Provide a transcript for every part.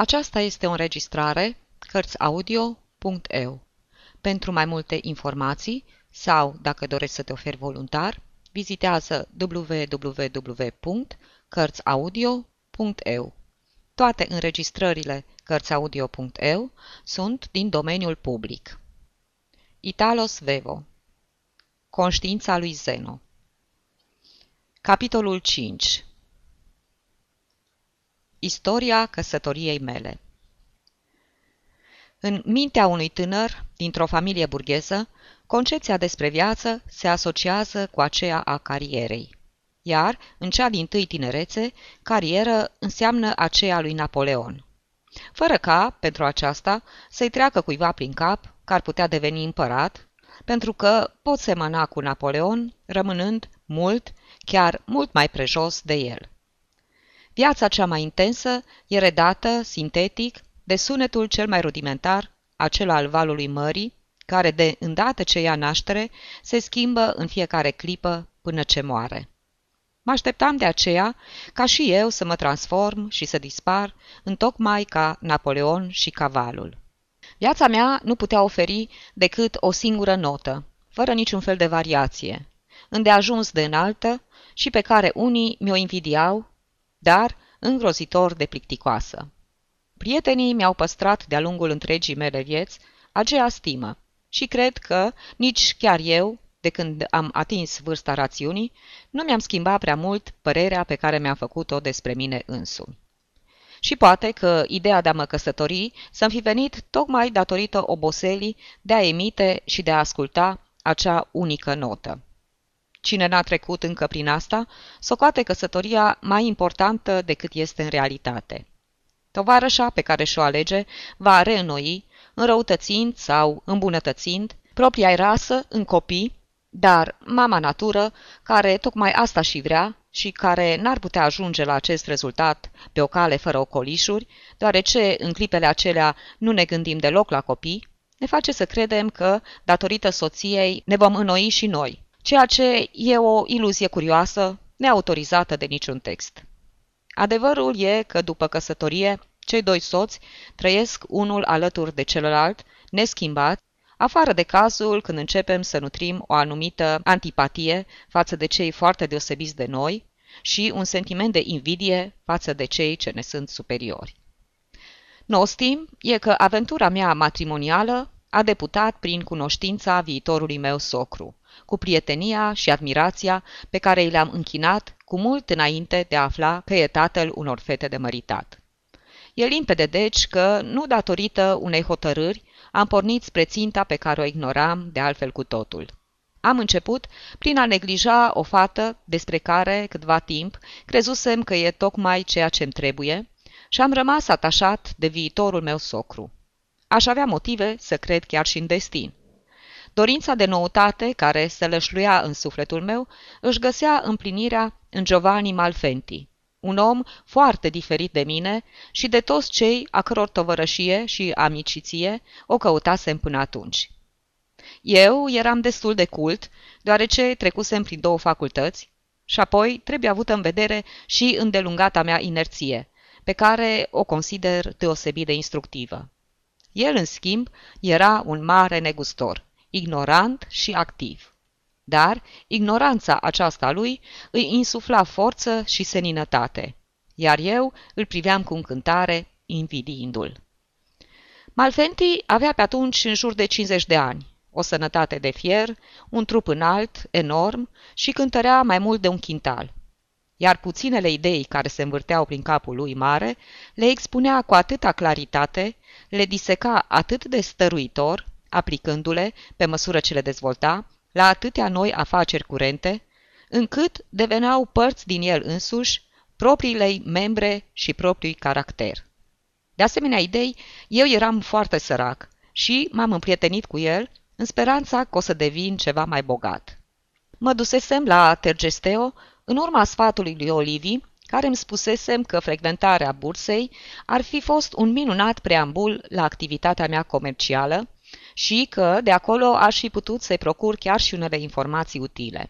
Aceasta este o înregistrare Cărțiaudio.eu. Pentru mai multe informații sau, dacă dorești să te oferi voluntar, vizitează www.cărțiaudio.eu. Toate înregistrările Cărțiaudio.eu sunt din domeniul public. Italos Vevo Conștiința lui Zeno Capitolul 5 Istoria căsătoriei mele În mintea unui tânăr dintr-o familie burgheză, concepția despre viață se asociază cu aceea a carierei. Iar, în cea din tâi tinerețe, carieră înseamnă aceea lui Napoleon. Fără ca, pentru aceasta, să-i treacă cuiva prin cap că ar putea deveni împărat, pentru că pot semăna cu Napoleon, rămânând mult, chiar mult mai prejos de el. Viața cea mai intensă e redată, sintetic, de sunetul cel mai rudimentar, acela al valului mării, care de îndată ce ia naștere, se schimbă în fiecare clipă până ce moare. Mă așteptam de aceea ca și eu să mă transform și să dispar în tocmai ca Napoleon și cavalul. Viața mea nu putea oferi decât o singură notă, fără niciun fel de variație, îndeajuns de înaltă și pe care unii mi-o invidiau dar îngrozitor de plicticoasă. Prietenii mi-au păstrat de-a lungul întregii mele vieți aceea stimă și cred că nici chiar eu, de când am atins vârsta rațiunii, nu mi-am schimbat prea mult părerea pe care mi-am făcut-o despre mine însumi. Și poate că ideea de a mă căsători să-mi fi venit tocmai datorită oboselii de a emite și de a asculta acea unică notă. Cine n-a trecut încă prin asta, socoate căsătoria mai importantă decât este în realitate. Tovarășa pe care și-o alege va reînnoi, înrăutățind sau îmbunătățind propria rasă în copii, dar mama natură, care tocmai asta și vrea și care n-ar putea ajunge la acest rezultat pe o cale fără ocolișuri, deoarece în clipele acelea nu ne gândim deloc la copii, ne face să credem că, datorită soției, ne vom înnoi și noi, ceea ce e o iluzie curioasă, neautorizată de niciun text. Adevărul e că după căsătorie, cei doi soți trăiesc unul alături de celălalt, neschimbați, afară de cazul când începem să nutrim o anumită antipatie față de cei foarte deosebiți de noi și un sentiment de invidie față de cei ce ne sunt superiori. Nostim e că aventura mea matrimonială a deputat prin cunoștința viitorului meu socru, cu prietenia și admirația pe care i le-am închinat cu mult înainte de a afla că e tatăl unor fete de măritat. E limpede deci că, nu datorită unei hotărâri, am pornit spre ținta pe care o ignoram de altfel cu totul. Am început prin a neglija o fată despre care, câtva timp, crezusem că e tocmai ceea ce-mi trebuie și am rămas atașat de viitorul meu socru. Aș avea motive să cred chiar și în destin. Dorința de noutate care se lășluia în sufletul meu își găsea împlinirea în Giovanni Malfenti, un om foarte diferit de mine și de toți cei a căror tovărășie și amiciție o căutasem până atunci. Eu eram destul de cult, deoarece trecusem prin două facultăți și apoi trebuie avut în vedere și îndelungata mea inerție, pe care o consider deosebit de instructivă. El, în schimb, era un mare negustor, ignorant și activ. Dar ignoranța aceasta lui îi insufla forță și seninătate, iar eu îl priveam cu încântare, invidiindu-l. Malfenti avea pe atunci în jur de 50 de ani, o sănătate de fier, un trup înalt, enorm și cântărea mai mult de un quintal. Iar puținele idei care se învârteau prin capul lui mare le expunea cu atâta claritate, le diseca atât de stăruitor, aplicându-le, pe măsură ce le dezvolta, la atâtea noi afaceri curente, încât deveneau părți din el însuși, propriile membre și propriului caracter. De asemenea idei, eu eram foarte sărac și m-am împrietenit cu el în speranța că o să devin ceva mai bogat. Mă dusesem la Tergesteo în urma sfatului lui Olivi, care îmi spusesem că frecventarea bursei ar fi fost un minunat preambul la activitatea mea comercială și că de acolo aș fi putut să-i procur chiar și unele informații utile.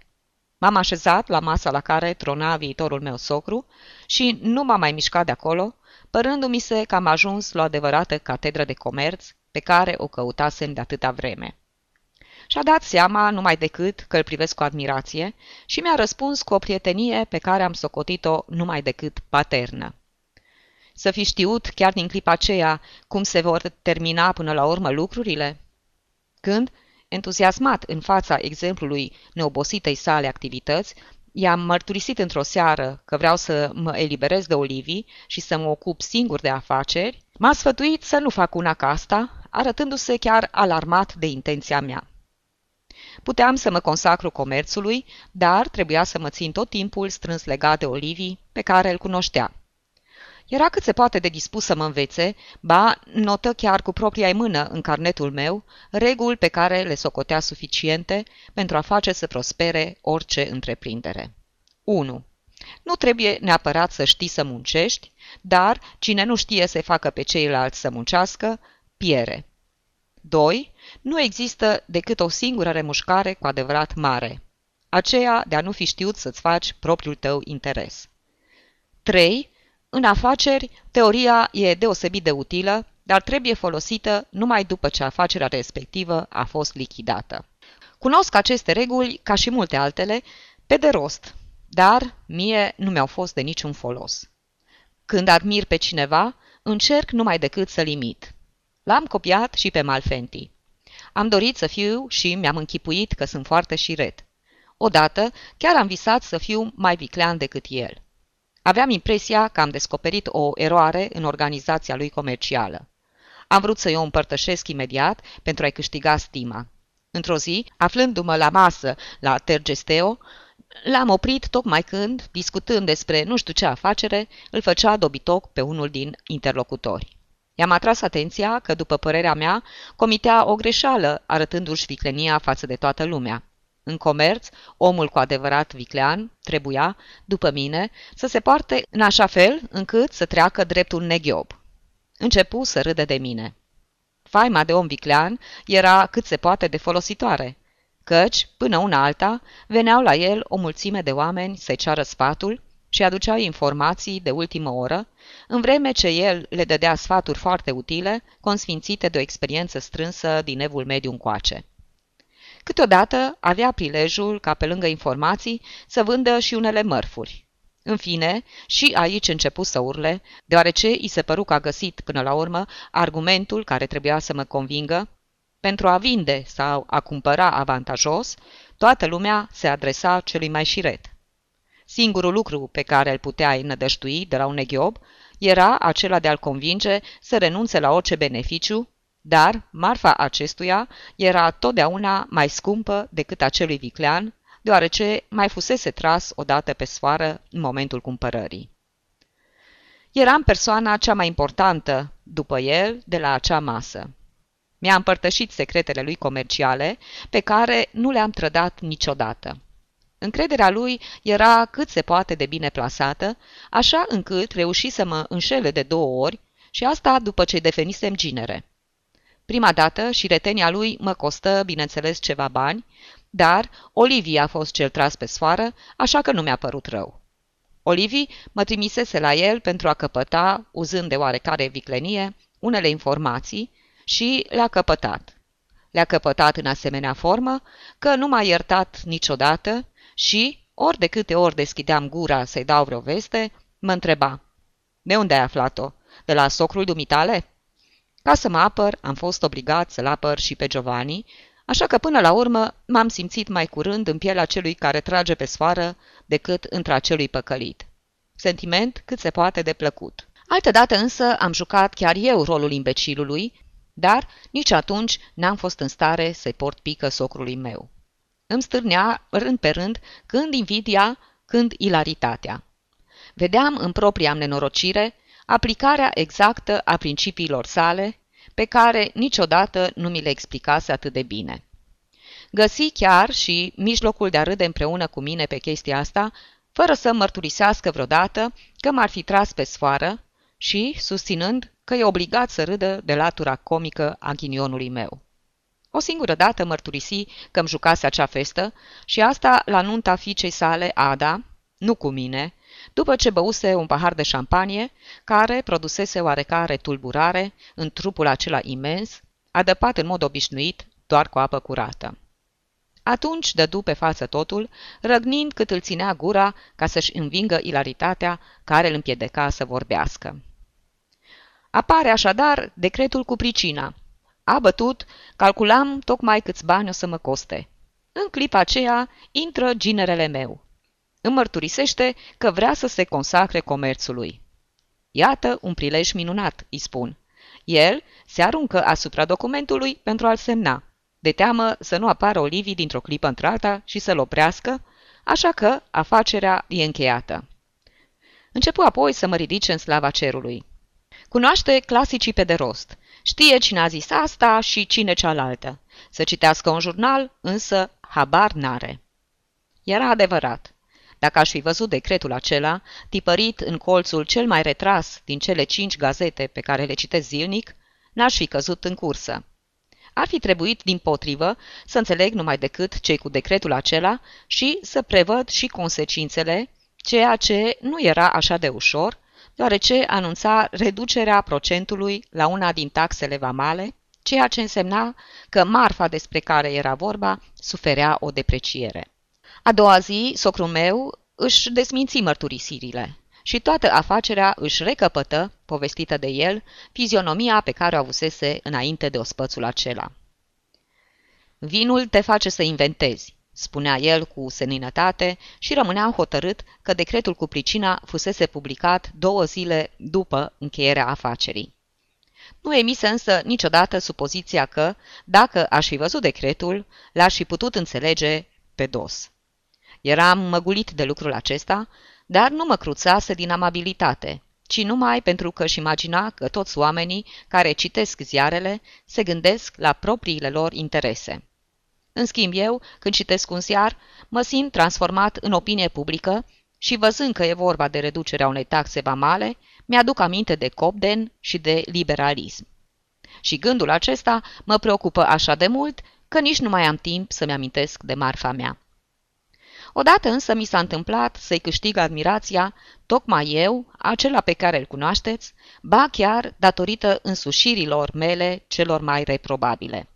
M-am așezat la masa la care trona viitorul meu socru și nu m-am mai mișcat de acolo, părându-mi se că am ajuns la o adevărată catedră de comerț pe care o căutasem de atâta vreme. Și-a dat seama numai decât că îl privesc cu admirație și mi-a răspuns cu o prietenie pe care am socotit-o numai decât paternă. Să fi știut chiar din clipa aceea cum se vor termina până la urmă lucrurile? Când, entuziasmat în fața exemplului neobositei sale activități, i-am mărturisit într-o seară că vreau să mă eliberez de Olivii și să mă ocup singur de afaceri, m-a sfătuit să nu fac una ca asta, arătându-se chiar alarmat de intenția mea. Puteam să mă consacru comerțului, dar trebuia să mă țin tot timpul strâns legat de Olivii, pe care îl cunoștea. Era cât se poate de dispus să mă învețe, ba, notă chiar cu propria mână în carnetul meu reguli pe care le socotea suficiente pentru a face să prospere orice întreprindere. 1. Nu trebuie neapărat să știi să muncești, dar cine nu știe să facă pe ceilalți să muncească, piere. 2. Nu există decât o singură remușcare cu adevărat mare, aceea de a nu fi știut să-ți faci propriul tău interes. 3. În afaceri, teoria e deosebit de utilă, dar trebuie folosită numai după ce afacerea respectivă a fost lichidată. Cunosc aceste reguli, ca și multe altele, pe de rost, dar mie nu mi-au fost de niciun folos. Când admir pe cineva, încerc numai decât să-l imit. L-am copiat și pe Malfenti. Am dorit să fiu și mi-am închipuit că sunt foarte șiret. Odată, chiar am visat să fiu mai viclean decât el. Aveam impresia că am descoperit o eroare în organizația lui comercială. Am vrut să-i o împărtășesc imediat pentru a-i câștiga stima. Într-o zi, aflându-mă la masă la Tergesteo, l-am oprit tocmai când, discutând despre nu știu ce afacere, îl făcea dobitoc pe unul din interlocutori. I-am atras atenția că, după părerea mea, comitea o greșeală, arătându-și viclenia față de toată lumea. În comerț, omul cu adevărat viclean trebuia, după mine, să se poarte în așa fel încât să treacă dreptul neghiob. Începu să râde de mine. Faima de om viclean era cât se poate de folositoare, căci, până una alta, veneau la el o mulțime de oameni să-i ceară sfatul și aduceau informații de ultimă oră, în vreme ce el le dădea sfaturi foarte utile, consfințite de o experiență strânsă din evul mediu încoace. Câteodată avea prilejul, ca pe lângă informații, să vândă și unele mărfuri. În fine, și aici începu să urle, deoarece i se păru că a găsit, până la urmă, argumentul care trebuia să mă convingă. Pentru a vinde sau a cumpăra avantajos, toată lumea se adresa celui mai șiret. Singurul lucru pe care îl putea înădăștui de la un eghiob era acela de a-l convinge să renunțe la orice beneficiu dar marfa acestuia era totdeauna mai scumpă decât acelui viclean, deoarece mai fusese tras odată pe sfoară în momentul cumpărării. Eram persoana cea mai importantă, după el, de la acea masă. Mi-a împărtășit secretele lui comerciale, pe care nu le-am trădat niciodată. Încrederea lui era cât se poate de bine plasată, așa încât reuși să mă înșele de două ori și asta după ce definisem ginere. Prima dată și retenia lui mă costă, bineînțeles, ceva bani, dar Olivia a fost cel tras pe sfoară, așa că nu mi-a părut rău. Olivii mă trimisese la el pentru a căpăta, uzând de oarecare viclenie, unele informații și le-a căpătat. Le-a căpătat în asemenea formă că nu m-a iertat niciodată și, ori de câte ori deschideam gura să-i dau vreo veste, mă întreba. De unde ai aflat-o? De la socrul dumitale?" Ca să mă apăr, am fost obligat să-l apăr și pe Giovanni, așa că până la urmă m-am simțit mai curând în pielea celui care trage pe sfoară decât între acelui păcălit. Sentiment cât se poate de plăcut. Altădată însă am jucat chiar eu rolul imbecilului, dar nici atunci n-am fost în stare să-i port pică socrului meu. Îmi stârnea rând pe rând când invidia, când ilaritatea. Vedeam în propria nenorocire aplicarea exactă a principiilor sale, pe care niciodată nu mi le explicase atât de bine. Găsi chiar și mijlocul de a râde împreună cu mine pe chestia asta, fără să mărturisească vreodată că m-ar fi tras pe sfoară și susținând că e obligat să râdă de latura comică a ghinionului meu. O singură dată mărturisi că îmi jucase acea festă și asta la nunta fiicei sale, Ada, nu cu mine, după ce băuse un pahar de șampanie, care produsese oarecare tulburare în trupul acela imens, adăpat în mod obișnuit doar cu apă curată. Atunci dădu pe față totul, răgnind cât îl ținea gura ca să-și învingă ilaritatea care îl împiedica să vorbească. Apare așadar decretul cu pricina. A bătut, calculam tocmai câți bani o să mă coste. În clipa aceea intră ginerele meu. Îmi mărturisește că vrea să se consacre comerțului. Iată un prilej minunat, îi spun. El se aruncă asupra documentului pentru a-l semna de teamă să nu apară Olivii dintr-o clipă într-alta și să-l oprească, așa că afacerea e încheiată. Începu apoi să mă ridice în slava cerului. Cunoaște clasicii pe de rost. Știe cine a zis asta și cine cealaltă. Să citească un jurnal, însă habar n-are. Era adevărat. Dacă aș fi văzut decretul acela, tipărit în colțul cel mai retras din cele cinci gazete pe care le citesc zilnic, n-aș fi căzut în cursă. Ar fi trebuit, din potrivă, să înțeleg numai decât cei cu decretul acela și să prevăd și consecințele, ceea ce nu era așa de ușor, deoarece anunța reducerea procentului la una din taxele vamale, ceea ce însemna că marfa despre care era vorba suferea o depreciere. A doua zi, socrul meu își desminți mărturisirile și toată afacerea își recăpătă, povestită de el, fizionomia pe care o avusese înainte de ospățul acela. Vinul te face să inventezi, spunea el cu seninătate și rămânea hotărât că decretul cu pricina fusese publicat două zile după încheierea afacerii. Nu emise însă niciodată supoziția că, dacă aș fi văzut decretul, l-aș fi putut înțelege pe dos. Eram măgulit de lucrul acesta, dar nu mă cruțase din amabilitate, ci numai pentru că își imagina că toți oamenii care citesc ziarele se gândesc la propriile lor interese. În schimb eu, când citesc un ziar, mă simt transformat în opinie publică și văzând că e vorba de reducerea unei taxe vamale, mi-aduc aminte de Cobden și de liberalism. Și gândul acesta mă preocupă așa de mult că nici nu mai am timp să-mi amintesc de marfa mea. Odată însă mi s-a întâmplat să-i câștig admirația, tocmai eu, acela pe care îl cunoașteți, ba chiar datorită însușirilor mele celor mai reprobabile.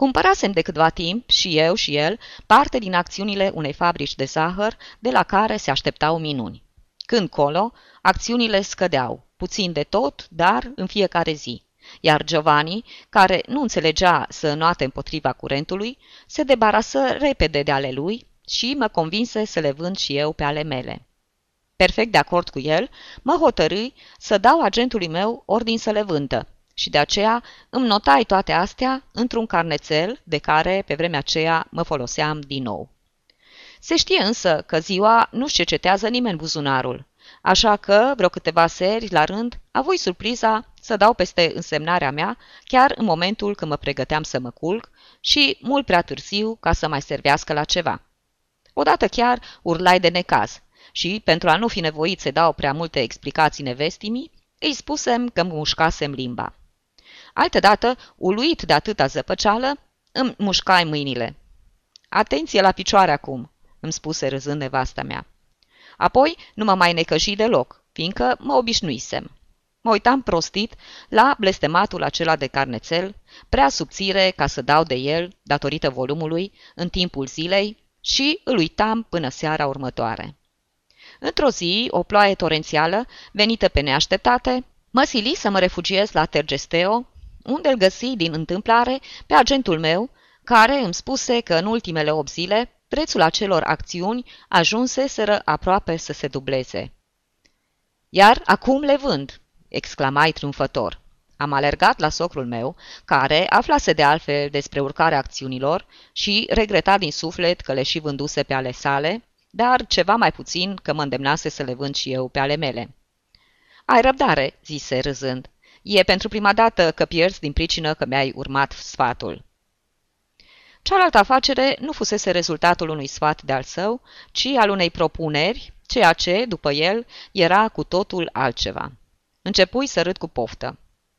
Cumpărasem de câtva timp, și eu și el, parte din acțiunile unei fabrici de zahăr, de la care se așteptau minuni. Când colo, acțiunile scădeau, puțin de tot, dar în fiecare zi. Iar Giovanni, care nu înțelegea să înoate împotriva curentului, se debarasă repede de ale lui și mă convinse să le vând și eu pe ale mele. Perfect de acord cu el, mă hotărâi să dau agentului meu ordin să le vândă și de aceea îmi notai toate astea într-un carnețel de care pe vremea aceea mă foloseam din nou. Se știe însă că ziua nu-și cercetează nimeni buzunarul, așa că vreo câteva seri la rând avui surpriza să dau peste însemnarea mea chiar în momentul când mă pregăteam să mă culc și mult prea târziu ca să mai servească la ceva. Odată chiar urlai de necaz și, pentru a nu fi nevoit să dau prea multe explicații nevestimii, îi spusem că mușcasem limba. Altădată, uluit de atâta zăpăceală, îmi mușcai mâinile. Atenție la picioare acum, îmi spuse râzând nevasta mea. Apoi nu mă mai necăji deloc, fiindcă mă obișnuisem. Mă uitam prostit la blestematul acela de carnețel, prea subțire ca să dau de el, datorită volumului, în timpul zilei, și îl uitam până seara următoare. Într-o zi, o ploaie torențială, venită pe neașteptate, mă sili să mă refugiez la Tergesteo, unde îl găsi din întâmplare pe agentul meu, care îmi spuse că în ultimele 8 zile prețul acelor acțiuni ajunseseră aproape să se dubleze. Iar acum le vând, exclamai triumfător. Am alergat la socrul meu, care aflase de altfel despre urcarea acțiunilor și regreta din suflet că le și vânduse pe ale sale, dar ceva mai puțin că mă îndemnase să le vând și eu pe ale mele. Ai răbdare, zise râzând. E pentru prima dată că pierzi din pricină că mi-ai urmat sfatul. Cealaltă afacere nu fusese rezultatul unui sfat de al său, ci al unei propuneri, ceea ce, după el, era cu totul altceva. Începui să râd cu poftă.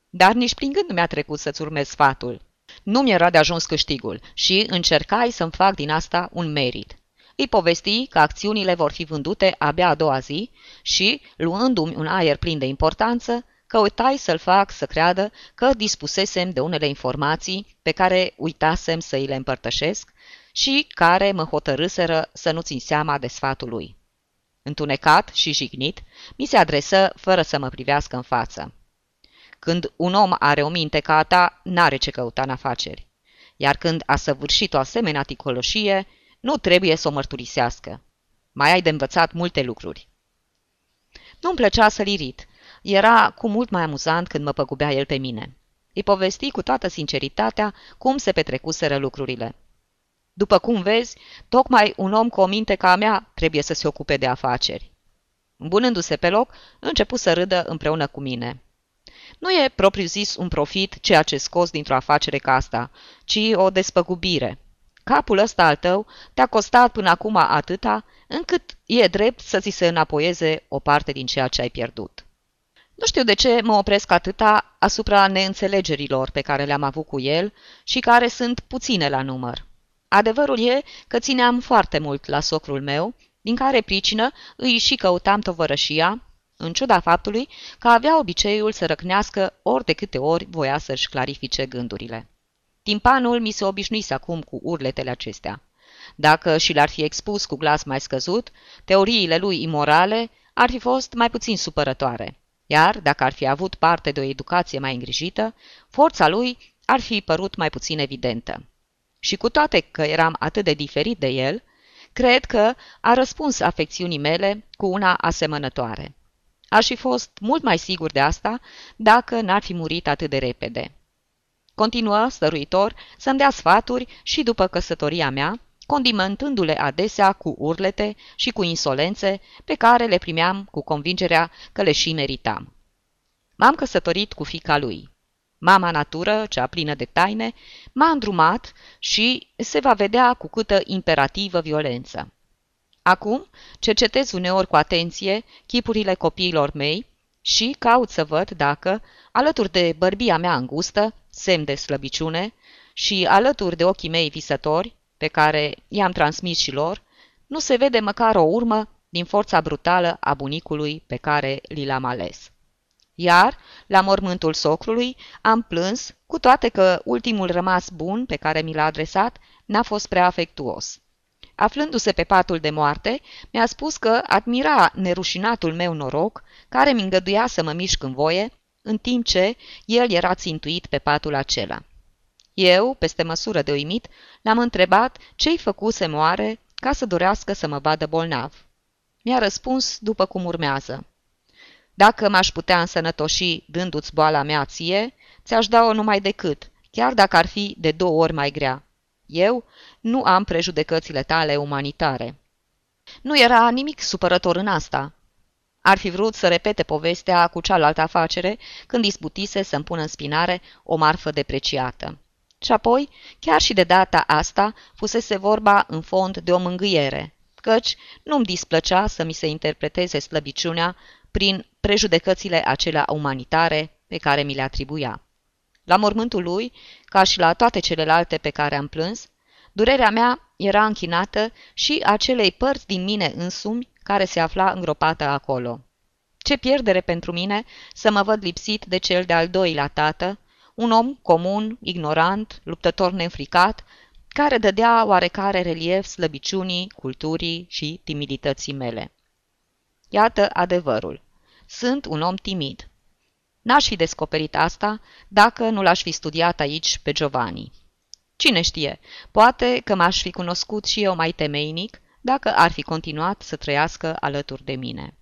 Dar nici prin gând nu mi-a trecut să-ți urmez sfatul. Nu mi-era de ajuns câștigul și încercai să-mi fac din asta un merit. Îi povesti că acțiunile vor fi vândute abia a doua zi și, luându-mi un aer plin de importanță, căutai să-l fac să creadă că dispusesem de unele informații pe care uitasem să îi le împărtășesc și care mă hotărâseră să nu țin seama de sfatul lui. Întunecat și jignit, mi se adresă fără să mă privească în față. Când un om are o minte ca a ta, n-are ce căuta în afaceri. Iar când a săvârșit o asemenea ticoloșie, nu trebuie să o mărturisească. Mai ai de învățat multe lucruri. Nu-mi plăcea să-l irit. Era cu mult mai amuzant când mă păgubea el pe mine. Îi povesti cu toată sinceritatea cum se petrecuseră lucrurile. După cum vezi, tocmai un om cu o minte ca a mea trebuie să se ocupe de afaceri. Îmbunându-se pe loc, începu să râdă împreună cu mine. Nu e propriu-zis un profit ceea ce scos dintr-o afacere ca asta, ci o despăgubire. Capul ăsta al tău te-a costat până acum atâta, încât e drept să ți se înapoieze o parte din ceea ce ai pierdut. Nu știu de ce mă opresc atâta asupra neînțelegerilor pe care le-am avut cu el și care sunt puține la număr. Adevărul e că țineam foarte mult la socrul meu, din care pricină îi și căutam tovărășia, în ciuda faptului că avea obiceiul să răcnească ori de câte ori voia să-și clarifice gândurile. Timpanul mi se obișnuise acum cu urletele acestea. Dacă și le-ar fi expus cu glas mai scăzut, teoriile lui imorale ar fi fost mai puțin supărătoare, iar dacă ar fi avut parte de o educație mai îngrijită, forța lui ar fi părut mai puțin evidentă. Și cu toate că eram atât de diferit de el, cred că a răspuns afecțiunii mele cu una asemănătoare. Aș fi fost mult mai sigur de asta dacă n-ar fi murit atât de repede. Continuă, stăruitor, să-mi dea sfaturi și după căsătoria mea, condimentându-le adesea cu urlete și cu insolențe pe care le primeam cu convingerea că le și meritam. M-am căsătorit cu fica lui. Mama natură, cea plină de taine, m-a îndrumat și se va vedea cu câtă imperativă violență. Acum cercetez uneori cu atenție chipurile copiilor mei și caut să văd dacă, alături de bărbia mea îngustă, semn de slăbiciune, și alături de ochii mei visători, pe care i-am transmis și lor, nu se vede măcar o urmă din forța brutală a bunicului pe care li l-am ales. Iar, la mormântul socrului, am plâns, cu toate că ultimul rămas bun pe care mi l-a adresat n-a fost prea afectuos. Aflându-se pe patul de moarte, mi-a spus că admira nerușinatul meu noroc, care mi îngăduia să mă mișc în voie, în timp ce el era țintuit pe patul acela. Eu, peste măsură de uimit, l-am întrebat ce-i făcuse moare ca să dorească să mă vadă bolnav. Mi-a răspuns după cum urmează. Dacă m-aș putea însănătoși dându-ți boala mea ție, ți-aș da-o numai decât, chiar dacă ar fi de două ori mai grea. Eu nu am prejudecățile tale umanitare. Nu era nimic supărător în asta. Ar fi vrut să repete povestea cu cealaltă afacere când disputise să-mi pună în spinare o marfă depreciată. Și apoi, chiar și de data asta, fusese vorba în fond de o mângâiere, căci nu-mi displăcea să mi se interpreteze slăbiciunea prin prejudecățile acelea umanitare pe care mi le atribuia. La mormântul lui, ca și la toate celelalte pe care am plâns, durerea mea era închinată și acelei părți din mine însumi care se afla îngropată acolo. Ce pierdere pentru mine să mă văd lipsit de cel de-al doilea tată, un om comun, ignorant, luptător neînfricat, care dădea oarecare relief slăbiciunii, culturii și timidității mele. Iată adevărul. Sunt un om timid. N-aș fi descoperit asta dacă nu l-aș fi studiat aici pe Giovanni. Cine știe, poate că m-aș fi cunoscut și eu mai temeinic dacă ar fi continuat să trăiască alături de mine.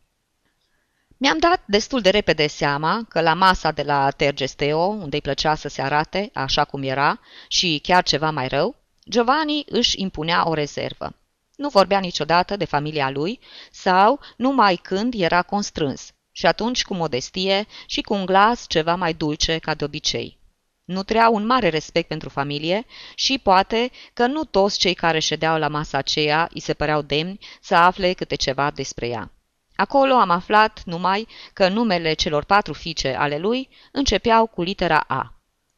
Mi-am dat destul de repede seama că la masa de la Tergesteo, unde îi plăcea să se arate așa cum era și chiar ceva mai rău, Giovanni își impunea o rezervă. Nu vorbea niciodată de familia lui sau numai când era constrâns și atunci cu modestie și cu un glas ceva mai dulce ca de obicei. Nutrea un mare respect pentru familie și poate că nu toți cei care ședeau la masa aceea îi se păreau demni să afle câte ceva despre ea. Acolo am aflat numai că numele celor patru fiice ale lui începeau cu litera A.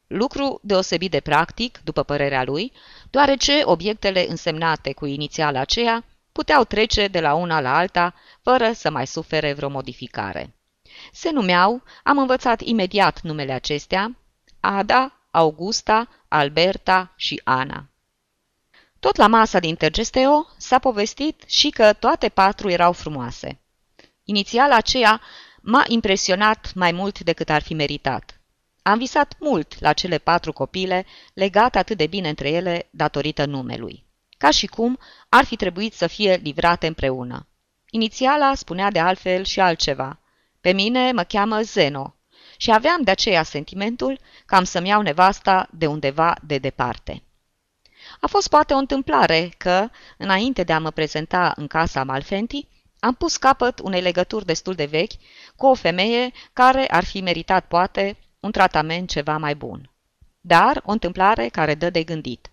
lucru deosebit de practic, după părerea lui, deoarece obiectele însemnate cu inițiala aceea puteau trece de la una la alta fără să mai sufere vreo modificare. Se numeau, am învățat imediat numele acestea, Ada, Augusta, Alberta și Ana. Tot la masa din Tergesteo s-a povestit și că toate patru erau frumoase. Inițial aceea m-a impresionat mai mult decât ar fi meritat. Am visat mult la cele patru copile, legate atât de bine între ele datorită numelui. Ca și cum ar fi trebuit să fie livrate împreună. Inițiala spunea de altfel și altceva. Pe mine mă cheamă Zeno și aveam de aceea sentimentul că am să-mi iau nevasta de undeva de departe. A fost poate o întâmplare că, înainte de a mă prezenta în casa Malfenti, am pus capăt unei legături destul de vechi cu o femeie care ar fi meritat poate un tratament ceva mai bun. Dar o întâmplare care dă de gândit.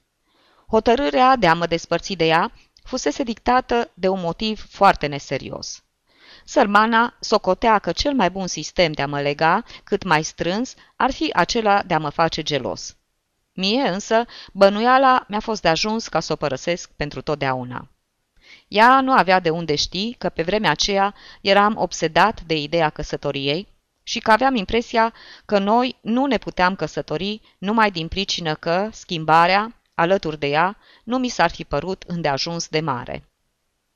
Hotărârea de a mă despărți de ea fusese dictată de un motiv foarte neserios. Sărmana socotea că cel mai bun sistem de a mă lega cât mai strâns ar fi acela de a mă face gelos. Mie însă, bănuiala mi-a fost de ajuns ca să o părăsesc pentru totdeauna. Ea nu avea de unde ști că pe vremea aceea eram obsedat de ideea căsătoriei și că aveam impresia că noi nu ne puteam căsători numai din pricină că schimbarea, alături de ea, nu mi s-ar fi părut îndeajuns de mare.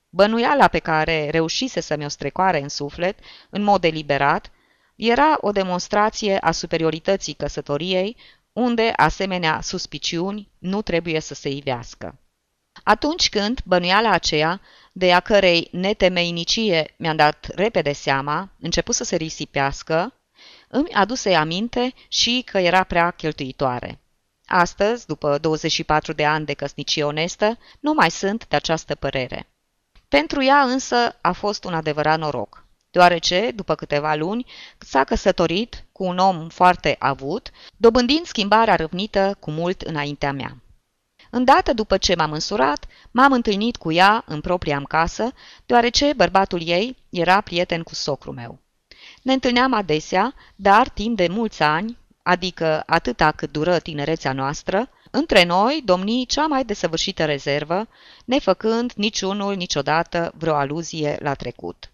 Bănuiala pe care reușise să mi-o strecoare în suflet, în mod deliberat, era o demonstrație a superiorității căsătoriei, unde asemenea suspiciuni nu trebuie să se ivească. Atunci când bănuiala aceea, de a cărei netemeinicie mi-am dat repede seama, început să se risipească, îmi aduse aminte și că era prea cheltuitoare. Astăzi, după 24 de ani de căsnicie onestă, nu mai sunt de această părere. Pentru ea însă a fost un adevărat noroc, deoarece, după câteva luni, s-a căsătorit cu un om foarte avut, dobândind schimbarea râvnită cu mult înaintea mea. Îndată după ce m-am însurat, m-am întâlnit cu ea în propria am casă, deoarece bărbatul ei era prieten cu socru meu. Ne întâlneam adesea, dar timp de mulți ani, adică atâta cât dură tinerețea noastră, între noi domni cea mai desăvârșită rezervă, nefăcând niciunul niciodată vreo aluzie la trecut.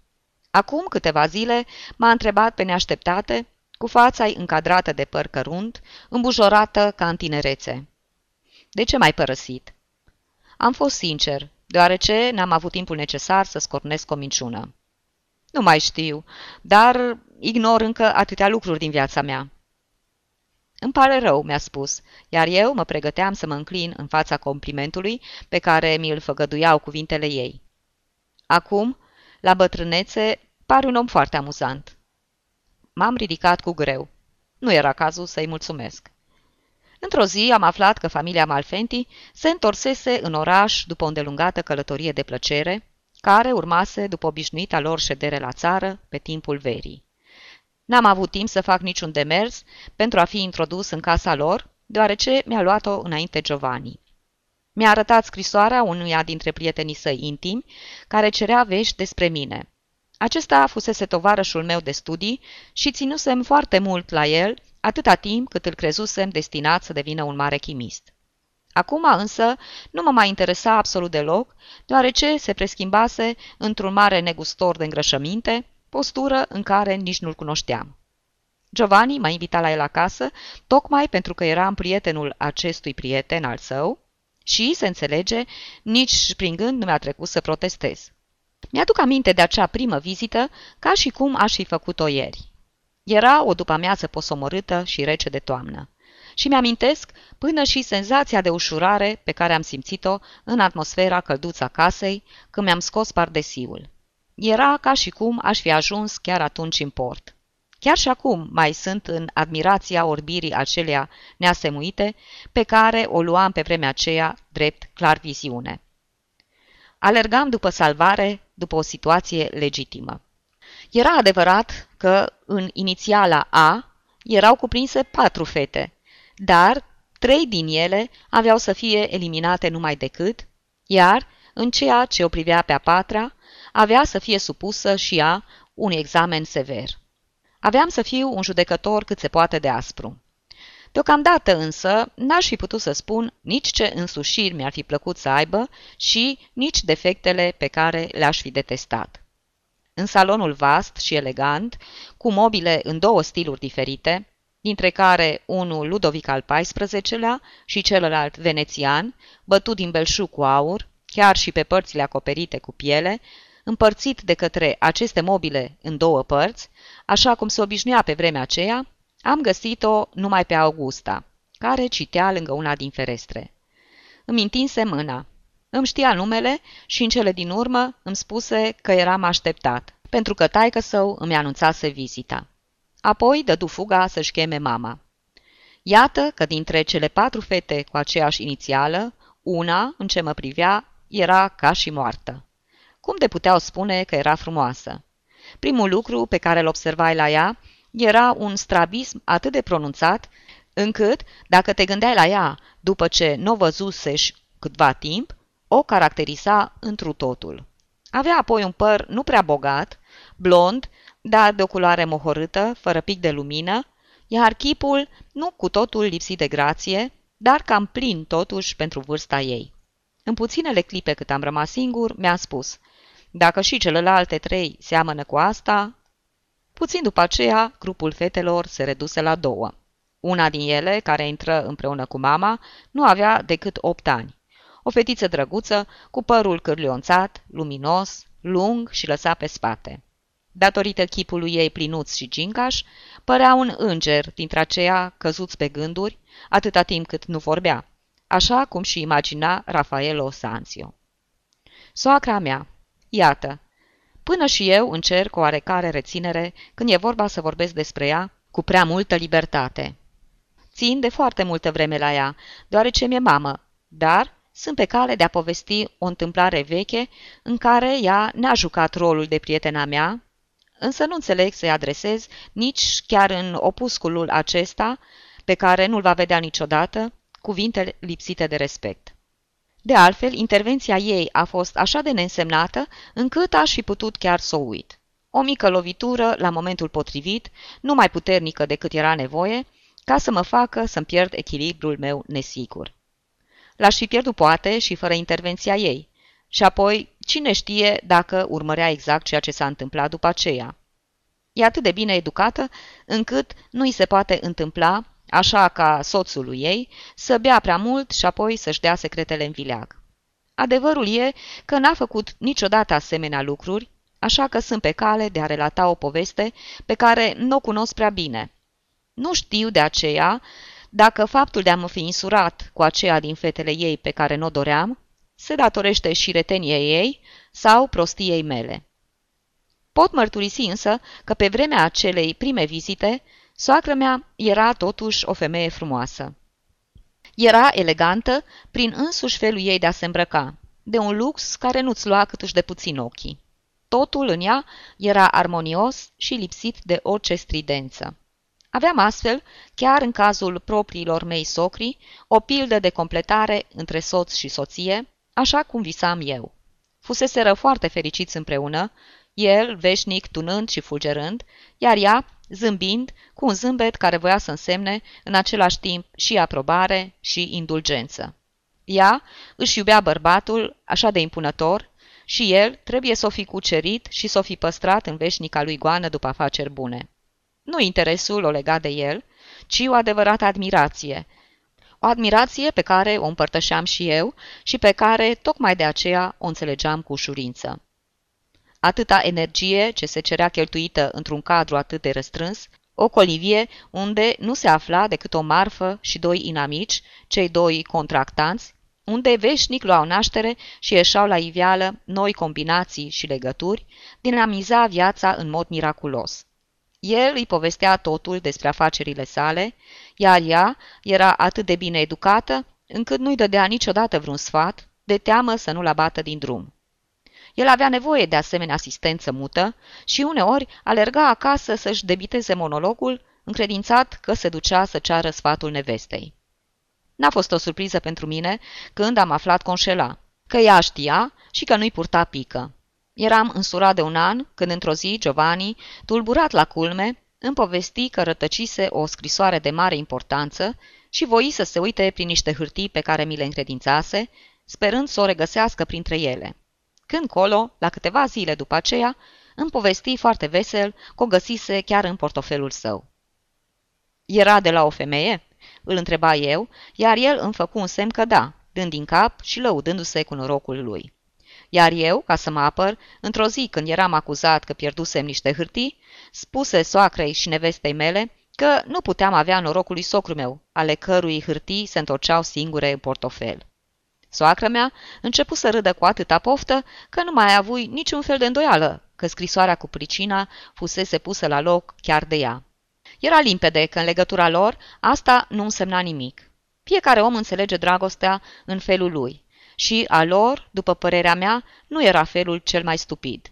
Acum câteva zile m-a întrebat pe neașteptate, cu fața încadrată de păr cărunt, îmbujorată ca în tinerețe. De ce m-ai părăsit?" Am fost sincer, deoarece n-am avut timpul necesar să scornesc o minciună. Nu mai știu, dar ignor încă atâtea lucruri din viața mea. Îmi pare rău, mi-a spus, iar eu mă pregăteam să mă înclin în fața complimentului pe care mi-l făgăduiau cuvintele ei. Acum, la bătrânețe, pare un om foarte amuzant. M-am ridicat cu greu. Nu era cazul să-i mulțumesc. Într-o zi am aflat că familia Malfenti se întorsese în oraș după o îndelungată călătorie de plăcere, care urmase după obișnuita lor ședere la țară pe timpul verii. N-am avut timp să fac niciun demers pentru a fi introdus în casa lor, deoarece mi-a luat-o înainte Giovanni. Mi-a arătat scrisoarea unuia dintre prietenii săi intimi, care cerea vești despre mine. Acesta fusese tovarășul meu de studii și ținusem foarte mult la el, atâta timp cât îl crezusem destinat să devină un mare chimist. Acum însă nu mă mai interesa absolut deloc, deoarece se preschimbase într-un mare negustor de îngrășăminte, postură în care nici nu-l cunoșteam. Giovanni m-a invitat la el acasă, tocmai pentru că eram prietenul acestui prieten al său și, se înțelege, nici prin gând nu mi-a trecut să protestez. Mi-aduc aminte de acea primă vizită ca și cum aș fi făcut-o ieri. Era o după-amiază posomorâtă și rece de toamnă. Și mi-amintesc până și senzația de ușurare pe care am simțit-o în atmosfera călduță a casei când mi-am scos pardesiul. Era ca și cum aș fi ajuns chiar atunci în port. Chiar și acum mai sunt în admirația orbirii acelea neasemuite pe care o luam pe vremea aceea drept clar viziune. Alergam după salvare, după o situație legitimă. Era adevărat că în inițiala A erau cuprinse patru fete, dar trei din ele aveau să fie eliminate numai decât, iar, în ceea ce o privea pe a patra, avea să fie supusă și ea unui examen sever. Aveam să fiu un judecător cât se poate de aspru. Deocamdată însă n-aș fi putut să spun nici ce însușiri mi-ar fi plăcut să aibă și nici defectele pe care le-aș fi detestat. În salonul vast și elegant, cu mobile în două stiluri diferite, dintre care unul Ludovic al XIV-lea și celălalt venețian, bătut din belșug cu aur, chiar și pe părțile acoperite cu piele, împărțit de către aceste mobile în două părți, așa cum se obișnuia pe vremea aceea, am găsit-o numai pe Augusta, care citea lângă una din ferestre. Îmi întinse mâna. Îmi știa numele și în cele din urmă îmi spuse că eram așteptat, pentru că taică său îmi anunțase vizita. Apoi dădu fuga să-și cheme mama. Iată că dintre cele patru fete cu aceeași inițială, una, în ce mă privea, era ca și moartă. Cum de puteau spune că era frumoasă? Primul lucru pe care îl observai la ea era un strabism atât de pronunțat, încât, dacă te gândeai la ea după ce nu o văzusești câtva timp, o caracteriza întru totul. Avea apoi un păr nu prea bogat, blond, dar de o culoare mohorâtă, fără pic de lumină, iar chipul nu cu totul lipsit de grație, dar cam plin totuși pentru vârsta ei. În puținele clipe cât am rămas singur, mi-a spus, dacă și celelalte trei seamănă cu asta... Puțin după aceea, grupul fetelor se reduse la două. Una din ele, care intră împreună cu mama, nu avea decât opt ani. O fetiță drăguță, cu părul cârlionțat, luminos, lung și lăsat pe spate. Datorită chipului ei plinuț și gingaș, părea un înger dintre aceia căzuți pe gânduri, atâta timp cât nu vorbea, așa cum și imagina Rafaelo Sanzio. Soacra mea, iată, până și eu încerc o oarecare reținere când e vorba să vorbesc despre ea cu prea multă libertate. Țin de foarte multă vreme la ea, deoarece mi-e mamă, dar sunt pe cale de a povesti o întâmplare veche în care ea n-a jucat rolul de prietena mea, însă nu înțeleg să-i adresez nici chiar în opusculul acesta, pe care nu-l va vedea niciodată, cuvinte lipsite de respect. De altfel, intervenția ei a fost așa de neînsemnată, încât aș fi putut chiar să o uit. O mică lovitură, la momentul potrivit, nu mai puternică decât era nevoie, ca să mă facă să-mi pierd echilibrul meu nesigur. L-aș fi pierdut poate și fără intervenția ei. Și apoi, cine știe dacă urmărea exact ceea ce s-a întâmplat după aceea. E atât de bine educată, încât nu îi se poate întâmpla așa ca soțul ei, să bea prea mult și apoi să-și dea secretele în vileag. Adevărul e că n-a făcut niciodată asemenea lucruri, așa că sunt pe cale de a relata o poveste pe care nu o cunosc prea bine. Nu știu de aceea dacă faptul de a mă fi insurat cu aceea din fetele ei pe care nu o doream, se datorește și reteniei ei sau prostiei mele. Pot mărturisi însă că pe vremea acelei prime vizite, Soacră mea era totuși o femeie frumoasă. Era elegantă prin însuși felul ei de a se îmbrăca, de un lux care nu-ți lua câtuși de puțin ochii. Totul în ea era armonios și lipsit de orice stridență. Aveam astfel, chiar în cazul propriilor mei socri, o pildă de completare între soț și soție, așa cum visam eu. Fuseseră foarte fericiți împreună, el veșnic tunând și fulgerând, iar ea zâmbind cu un zâmbet care voia să însemne în același timp și aprobare și indulgență. Ea își iubea bărbatul așa de impunător și el trebuie să o fi cucerit și să o fi păstrat în veșnica lui goană după afaceri bune. Nu interesul o lega de el, ci o adevărată admirație, o admirație pe care o împărtășeam și eu și pe care tocmai de aceea o înțelegeam cu ușurință. Atâta energie ce se cerea cheltuită într-un cadru atât de restrâns, o colivie unde nu se afla decât o marfă și doi inamici, cei doi contractanți, unde veșnic luau naștere și ieșau la iveală noi combinații și legături, dinamiza viața în mod miraculos. El îi povestea totul despre afacerile sale, iar ea era atât de bine educată, încât nu-i dădea niciodată vreun sfat, de teamă să nu-l abată din drum. El avea nevoie de asemenea asistență mută și uneori alerga acasă să-și debiteze monologul, încredințat că se ducea să ceară sfatul nevestei. N-a fost o surpriză pentru mine când am aflat conșela, că ea știa și că nu-i purta pică. Eram însurat de un an când într-o zi Giovanni, tulburat la culme, îmi povesti că rătăcise o scrisoare de mare importanță și voi să se uite prin niște hârtii pe care mi le încredințase, sperând să o regăsească printre ele. Când colo, la câteva zile după aceea, îmi povesti foarte vesel că o găsise chiar în portofelul său. Era de la o femeie?" îl întreba eu, iar el îmi făcu un semn că da, dând din cap și lăudându-se cu norocul lui. Iar eu, ca să mă apăr, într-o zi când eram acuzat că pierdusem niște hârtii, spuse soacrei și nevestei mele că nu puteam avea norocul lui socru meu, ale cărui hârtii se întorceau singure în portofel. Soacră mea începu să râdă cu atâta poftă că nu mai avui niciun fel de îndoială că scrisoarea cu pricina fusese pusă la loc chiar de ea. Era limpede că în legătura lor asta nu însemna nimic. Fiecare om înțelege dragostea în felul lui și a lor, după părerea mea, nu era felul cel mai stupid.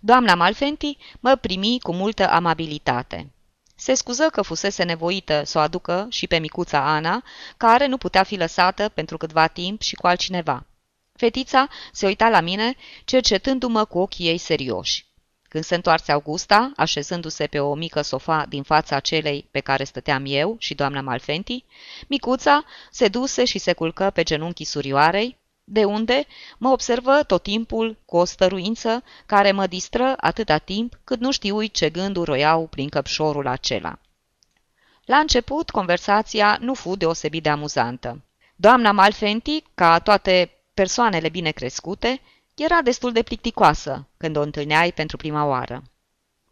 Doamna Malfenti mă primi cu multă amabilitate. Se scuză că fusese nevoită să o aducă și pe micuța Ana, care nu putea fi lăsată pentru câtva timp și cu altcineva. Fetița se uita la mine, cercetându-mă cu ochii ei serioși. Când se întoarse Augusta, așezându-se pe o mică sofa din fața celei pe care stăteam eu și doamna Malfenti, micuța se duse și se culcă pe genunchii surioarei, de unde mă observă tot timpul cu o stăruință care mă distră atâta timp cât nu știu ce gânduri roiau prin căpșorul acela. La început, conversația nu fu deosebit de amuzantă. Doamna Malfenti, ca toate persoanele bine crescute, era destul de plicticoasă când o întâlneai pentru prima oară.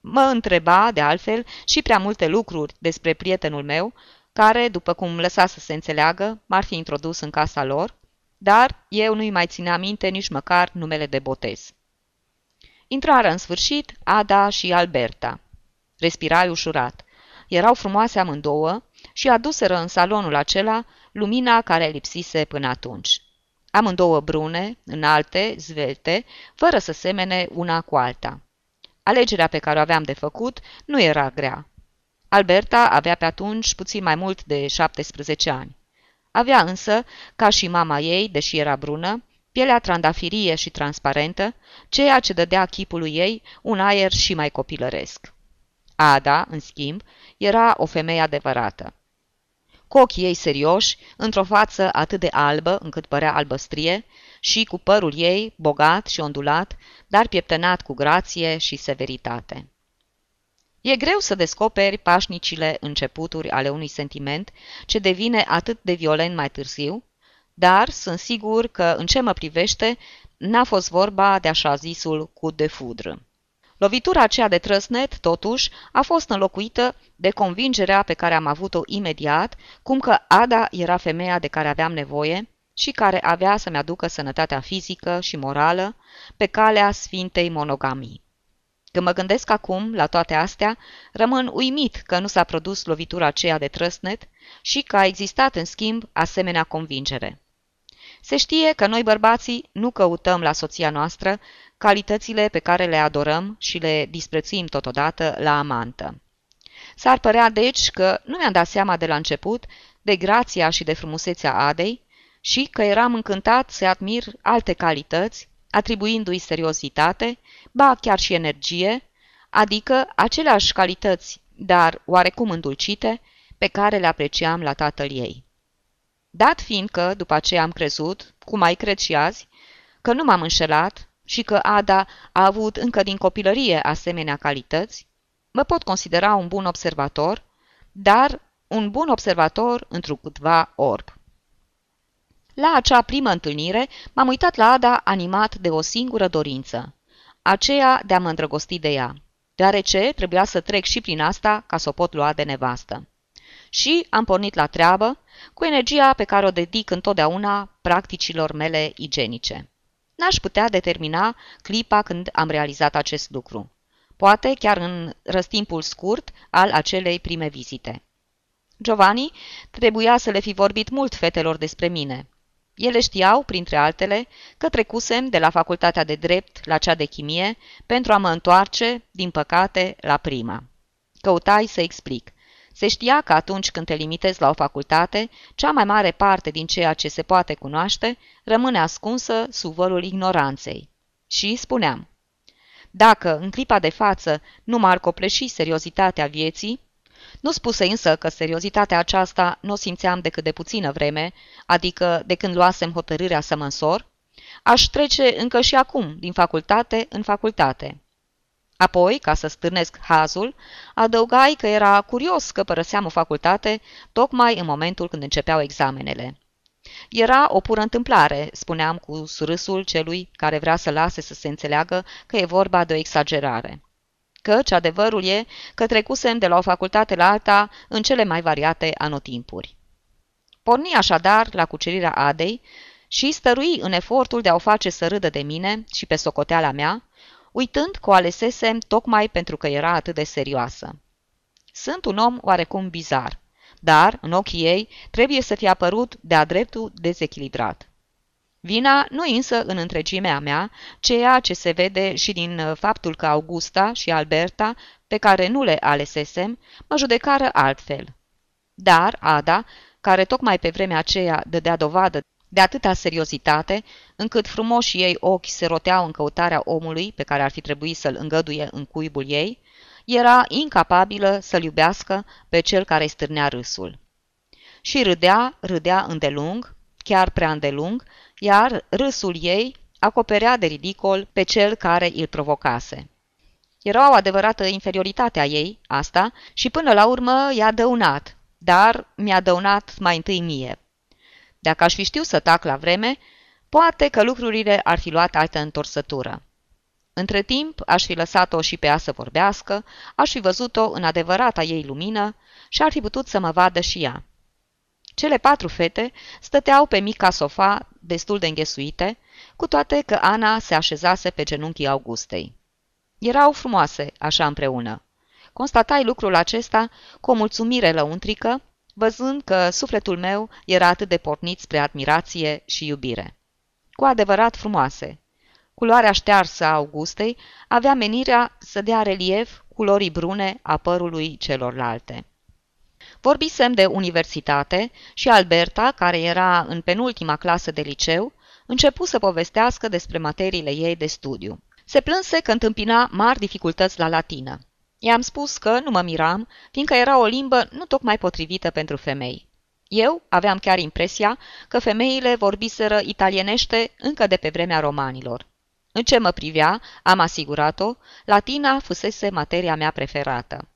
Mă întreba, de altfel, și prea multe lucruri despre prietenul meu, care, după cum lăsa să se înțeleagă, m-ar fi introdus în casa lor, dar eu nu-i mai ținea minte nici măcar numele de botez. Intrară în sfârșit Ada și Alberta. Respirai ușurat. Erau frumoase amândouă și aduseră în salonul acela lumina care lipsise până atunci. Amândouă brune, înalte, zvelte, fără să semene una cu alta. Alegerea pe care o aveam de făcut nu era grea. Alberta avea pe atunci puțin mai mult de 17 ani. Avea însă, ca și mama ei, deși era brună, pielea trandafirie și transparentă, ceea ce dădea chipului ei un aer și mai copilăresc. Ada, în schimb, era o femeie adevărată cu ochii ei serioși, într-o față atât de albă încât părea albăstrie, și cu părul ei, bogat și ondulat, dar pieptănat cu grație și severitate. E greu să descoperi pașnicile începuturi ale unui sentiment ce devine atât de violent mai târziu, dar sunt sigur că, în ce mă privește, n-a fost vorba de așa zisul cu de fudră. Lovitura aceea de trăsnet, totuși, a fost înlocuită de convingerea pe care am avut-o imediat, cum că Ada era femeia de care aveam nevoie și care avea să-mi aducă sănătatea fizică și morală pe calea sfintei monogamii. Când mă gândesc acum la toate astea, rămân uimit că nu s-a produs lovitura aceea de trăsnet și că a existat, în schimb, asemenea convingere. Se știe că noi bărbații nu căutăm la soția noastră calitățile pe care le adorăm și le disprețuim totodată la amantă. S-ar părea, deci, că nu mi-am dat seama de la început de grația și de frumusețea Adei și că eram încântat să admir alte calități, atribuindu-i seriozitate, ba chiar și energie, adică aceleași calități, dar oarecum îndulcite, pe care le apreciam la tatăl ei. Dat fiind că, după aceea am crezut, cum mai cred și azi, că nu m-am înșelat și că Ada a avut încă din copilărie asemenea calități, mă pot considera un bun observator, dar un bun observator întrucâtva orb. La acea primă întâlnire m-am uitat la Ada animat de o singură dorință, aceea de a mă îndrăgosti de ea, deoarece trebuia să trec și prin asta ca să o pot lua de nevastă. Și am pornit la treabă, cu energia pe care o dedic întotdeauna practicilor mele igienice. N-aș putea determina clipa când am realizat acest lucru. Poate chiar în răstimpul scurt al acelei prime vizite. Giovanni trebuia să le fi vorbit mult fetelor despre mine. Ele știau, printre altele, că trecusem de la facultatea de drept la cea de chimie pentru a mă întoarce, din păcate, la prima. Căutai să explic. Se știa că atunci când te limitezi la o facultate, cea mai mare parte din ceea ce se poate cunoaște rămâne ascunsă sub vălul ignoranței. Și spuneam, dacă, în clipa de față, nu m-ar copleși seriozitatea vieții, nu spuse însă că seriozitatea aceasta nu o simțeam decât de puțină vreme, adică de când luasem hotărârea să mă însor, aș trece încă și acum din facultate în facultate. Apoi, ca să stârnesc hazul, adăugai că era curios că părăseam o facultate tocmai în momentul când începeau examenele. Era o pură întâmplare, spuneam cu surâsul celui care vrea să lase să se înțeleagă că e vorba de o exagerare. Căci adevărul e că trecusem de la o facultate la alta în cele mai variate anotimpuri. Porni așadar la cucerirea Adei și stărui în efortul de a o face să râdă de mine și pe socoteala mea, uitând că o alesesem tocmai pentru că era atât de serioasă. Sunt un om oarecum bizar, dar, în ochii ei, trebuie să fie apărut de-a dreptul dezechilibrat. Vina nu însă în întregimea mea, ceea ce se vede și din uh, faptul că Augusta și Alberta, pe care nu le alesesem, mă judecară altfel. Dar Ada, care tocmai pe vremea aceea dădea dovadă de atâta seriozitate, încât frumoșii ei ochi se roteau în căutarea omului pe care ar fi trebuit să-l îngăduie în cuibul ei, era incapabilă să-l iubească pe cel care stârnea râsul. Și râdea, râdea îndelung, chiar prea îndelung, iar râsul ei acoperea de ridicol pe cel care îl provocase. Era o adevărată inferioritate a ei, asta, și până la urmă i-a dăunat, dar mi-a dăunat mai întâi mie. Dacă aș fi știut să tac la vreme, poate că lucrurile ar fi luat altă întorsătură. Între timp, aș fi lăsat-o și pe ea să vorbească, aș fi văzut-o în adevărata ei lumină și ar fi putut să mă vadă și ea. Cele patru fete stăteau pe mica sofa, destul de înghesuite, cu toate că Ana se așezase pe genunchii Augustei. Erau frumoase, așa împreună. Constatai lucrul acesta cu o mulțumire lăuntrică, văzând că sufletul meu era atât de pornit spre admirație și iubire. Cu adevărat frumoase. Culoarea ștearsă a Augustei avea menirea să dea relief culorii brune a părului celorlalte. Vorbisem de universitate și Alberta, care era în penultima clasă de liceu, începu să povestească despre materiile ei de studiu. Se plânse că întâmpina mari dificultăți la latină. I-am spus că nu mă miram, fiindcă era o limbă nu tocmai potrivită pentru femei. Eu aveam chiar impresia că femeile vorbiseră italienește încă de pe vremea romanilor. În ce mă privea, am asigurat-o, latina fusese materia mea preferată.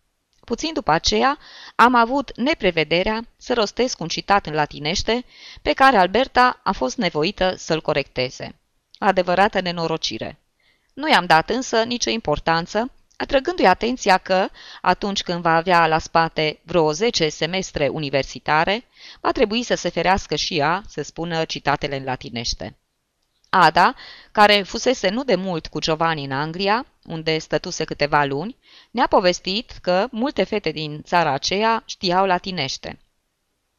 Puțin după aceea, am avut neprevederea să rostesc un citat în latinește, pe care Alberta a fost nevoită să-l corecteze. Adevărată nenorocire. Nu i-am dat însă nicio importanță, atrăgându-i atenția că, atunci când va avea la spate vreo 10 semestre universitare, va trebui să se ferească și ea să spună citatele în latinește. Ada, care fusese nu de mult cu Giovanni în Anglia, unde stătuse câteva luni, ne-a povestit că multe fete din țara aceea știau latinește.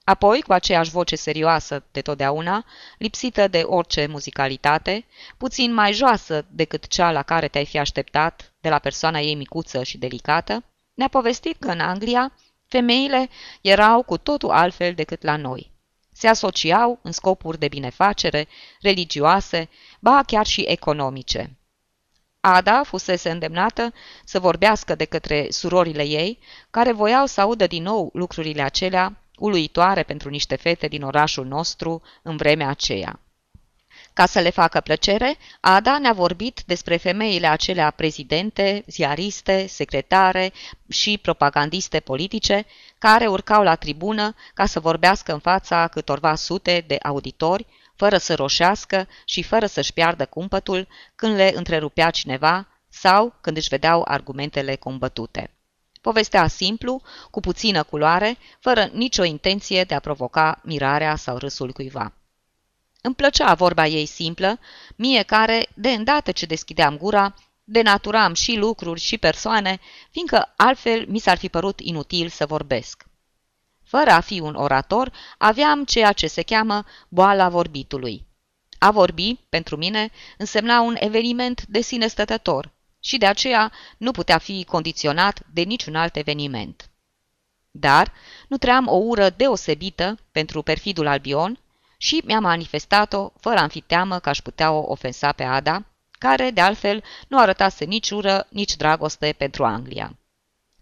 Apoi, cu aceeași voce serioasă de totdeauna, lipsită de orice muzicalitate, puțin mai joasă decât cea la care te-ai fi așteptat de la persoana ei micuță și delicată, ne-a povestit că în Anglia femeile erau cu totul altfel decât la noi. Se asociau în scopuri de binefacere, religioase, ba chiar și economice. Ada fusese îndemnată să vorbească de către surorile ei, care voiau să audă din nou lucrurile acelea, uluitoare pentru niște fete din orașul nostru în vremea aceea. Ca să le facă plăcere, Ada ne-a vorbit despre femeile acelea prezidente, ziariste, secretare și propagandiste politice, care urcau la tribună ca să vorbească în fața câtorva sute de auditori, fără să roșească și fără să-și piardă cumpătul când le întrerupea cineva sau când își vedeau argumentele combătute. Povestea simplu, cu puțină culoare, fără nicio intenție de a provoca mirarea sau râsul cuiva. Îmi plăcea vorba ei simplă, mie care, de îndată ce deschideam gura, denaturam și lucruri și persoane, fiindcă altfel mi s-ar fi părut inutil să vorbesc. Fără a fi un orator, aveam ceea ce se cheamă boala vorbitului. A vorbi, pentru mine, însemna un eveniment de sine stătător și de aceea nu putea fi condiționat de niciun alt eveniment. Dar nu tream o ură deosebită pentru perfidul Albion și mi-a manifestat-o fără a fi teamă că aș putea o ofensa pe Ada, care, de altfel, nu arătase nici ură, nici dragoste pentru Anglia.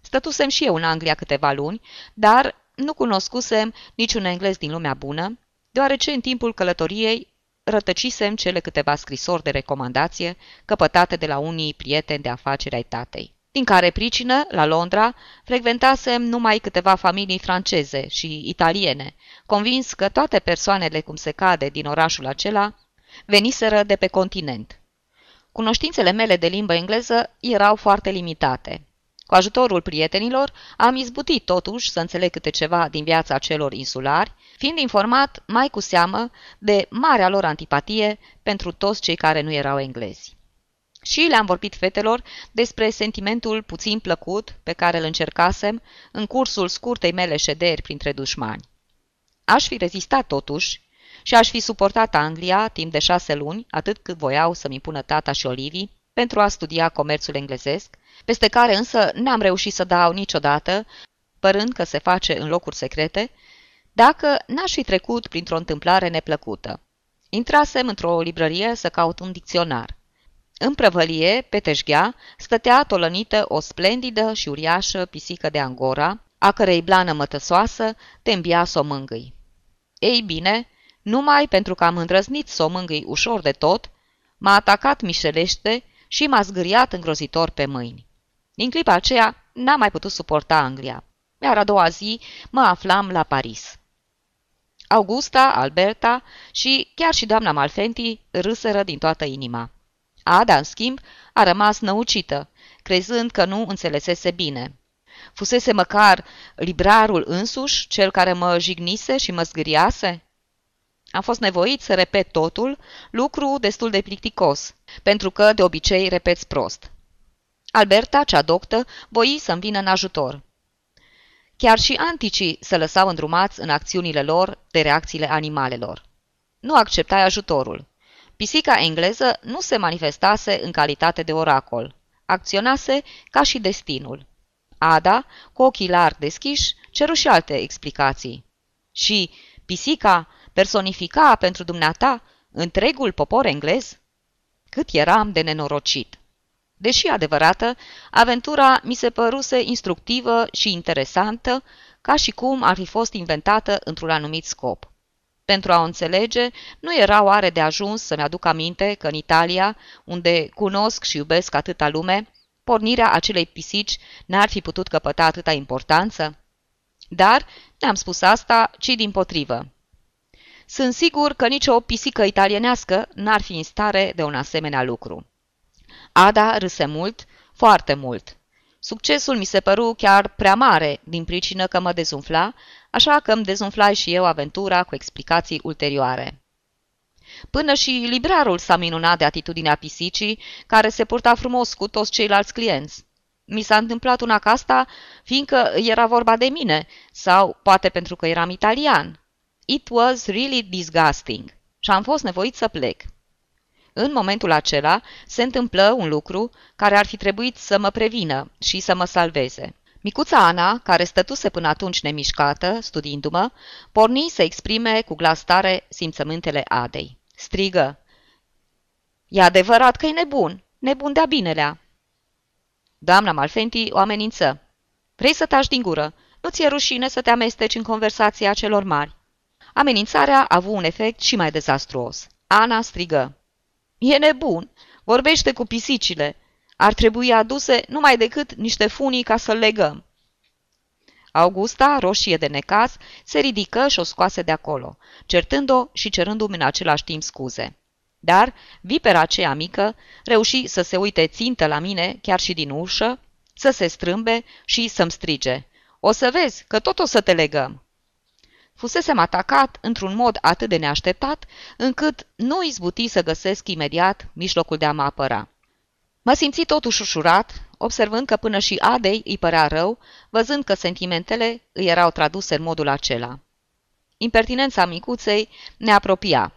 Stătusem și eu în Anglia câteva luni, dar nu cunoscusem niciun englez din lumea bună, deoarece în timpul călătoriei rătăcisem cele câteva scrisori de recomandație căpătate de la unii prieteni de afaceri ai tatei. Din care pricină, la Londra, frecventasem numai câteva familii franceze și italiene, convins că toate persoanele cum se cade din orașul acela veniseră de pe continent. Cunoștințele mele de limbă engleză erau foarte limitate. Cu ajutorul prietenilor am izbutit totuși să înțeleg câte ceva din viața celor insulari, fiind informat mai cu seamă de marea lor antipatie pentru toți cei care nu erau englezi. Și le-am vorbit fetelor despre sentimentul puțin plăcut pe care îl încercasem în cursul scurtei mele șederi printre dușmani. Aș fi rezistat totuși și aș fi suportat Anglia timp de șase luni, atât cât voiau să-mi pună tata și Olivii, pentru a studia comerțul englezesc, peste care însă n-am reușit să dau niciodată, părând că se face în locuri secrete, dacă n-aș fi trecut printr-o întâmplare neplăcută. Intrasem într-o librărie să caut un dicționar. În prăvălie, pe teșghea, stătea tolănită o splendidă și uriașă pisică de angora, a cărei blană mătăsoasă te îmbia să o mângâi. Ei bine, numai pentru că am îndrăznit să o mângâi ușor de tot, m-a atacat mișelește și m-a zgâriat îngrozitor pe mâini. Din clipa aceea n-am mai putut suporta Anglia, iar a doua zi mă aflam la Paris. Augusta, Alberta și chiar și doamna Malfenti râsără din toată inima. Ada, în schimb, a rămas năucită, crezând că nu înțelesese bine. Fusese măcar librarul însuși, cel care mă jignise și mă zgâriase? Am fost nevoit să repet totul, lucru destul de plicticos, pentru că de obicei repeți prost. Alberta, cea doctă, voi să-mi vină în ajutor. Chiar și anticii se lăsau îndrumați în acțiunile lor de reacțiile animalelor. Nu acceptai ajutorul. Pisica engleză nu se manifestase în calitate de oracol. Acționase ca și destinul. Ada, cu ochii larg deschiși, ceru și alte explicații. Și pisica personifica pentru dumneata întregul popor englez? Cât eram de nenorocit! Deși adevărată, aventura mi se păruse instructivă și interesantă, ca și cum ar fi fost inventată într-un anumit scop. Pentru a o înțelege, nu era oare de ajuns să-mi aduc aminte că în Italia, unde cunosc și iubesc atâta lume, pornirea acelei pisici n-ar fi putut căpăta atâta importanță? Dar n-am spus asta, ci din potrivă. Sunt sigur că nicio pisică italienească n-ar fi în stare de un asemenea lucru. Ada râse mult, foarte mult. Succesul mi se păru chiar prea mare, din pricină că mă dezumfla, așa că îmi dezumflai și eu aventura cu explicații ulterioare. Până și librarul s-a minunat de atitudinea pisicii, care se purta frumos cu toți ceilalți clienți. Mi s-a întâmplat una ca asta, fiindcă era vorba de mine, sau poate pentru că eram italian. It was really disgusting și am fost nevoit să plec. În momentul acela se întâmplă un lucru care ar fi trebuit să mă prevină și să mă salveze. Micuța Ana, care stătuse până atunci nemișcată, studiindu-mă, porni să exprime cu glas tare simțământele Adei. Strigă. E adevărat că e nebun, nebun de-a binelea. Doamna Malfenti o amenință. Vrei să taci din gură? Nu ți-e rușine să te amesteci în conversația celor mari? Amenințarea a avut un efect și mai dezastruos. Ana strigă. E nebun! Vorbește cu pisicile! Ar trebui aduse numai decât niște funii ca să-l legăm. Augusta, roșie de necaz, se ridică și o scoase de acolo, certând-o și cerându-mi în același timp scuze. Dar vipera aceea mică reuși să se uite țintă la mine, chiar și din ușă, să se strâmbe și să-mi strige. O să vezi că tot o să te legăm. Fusesem atacat într-un mod atât de neașteptat, încât nu izbuti să găsesc imediat mijlocul de a mă apăra. Mă simți totuși ușurat, observând că până și Adei îi părea rău, văzând că sentimentele îi erau traduse în modul acela. Impertinența micuței ne apropia.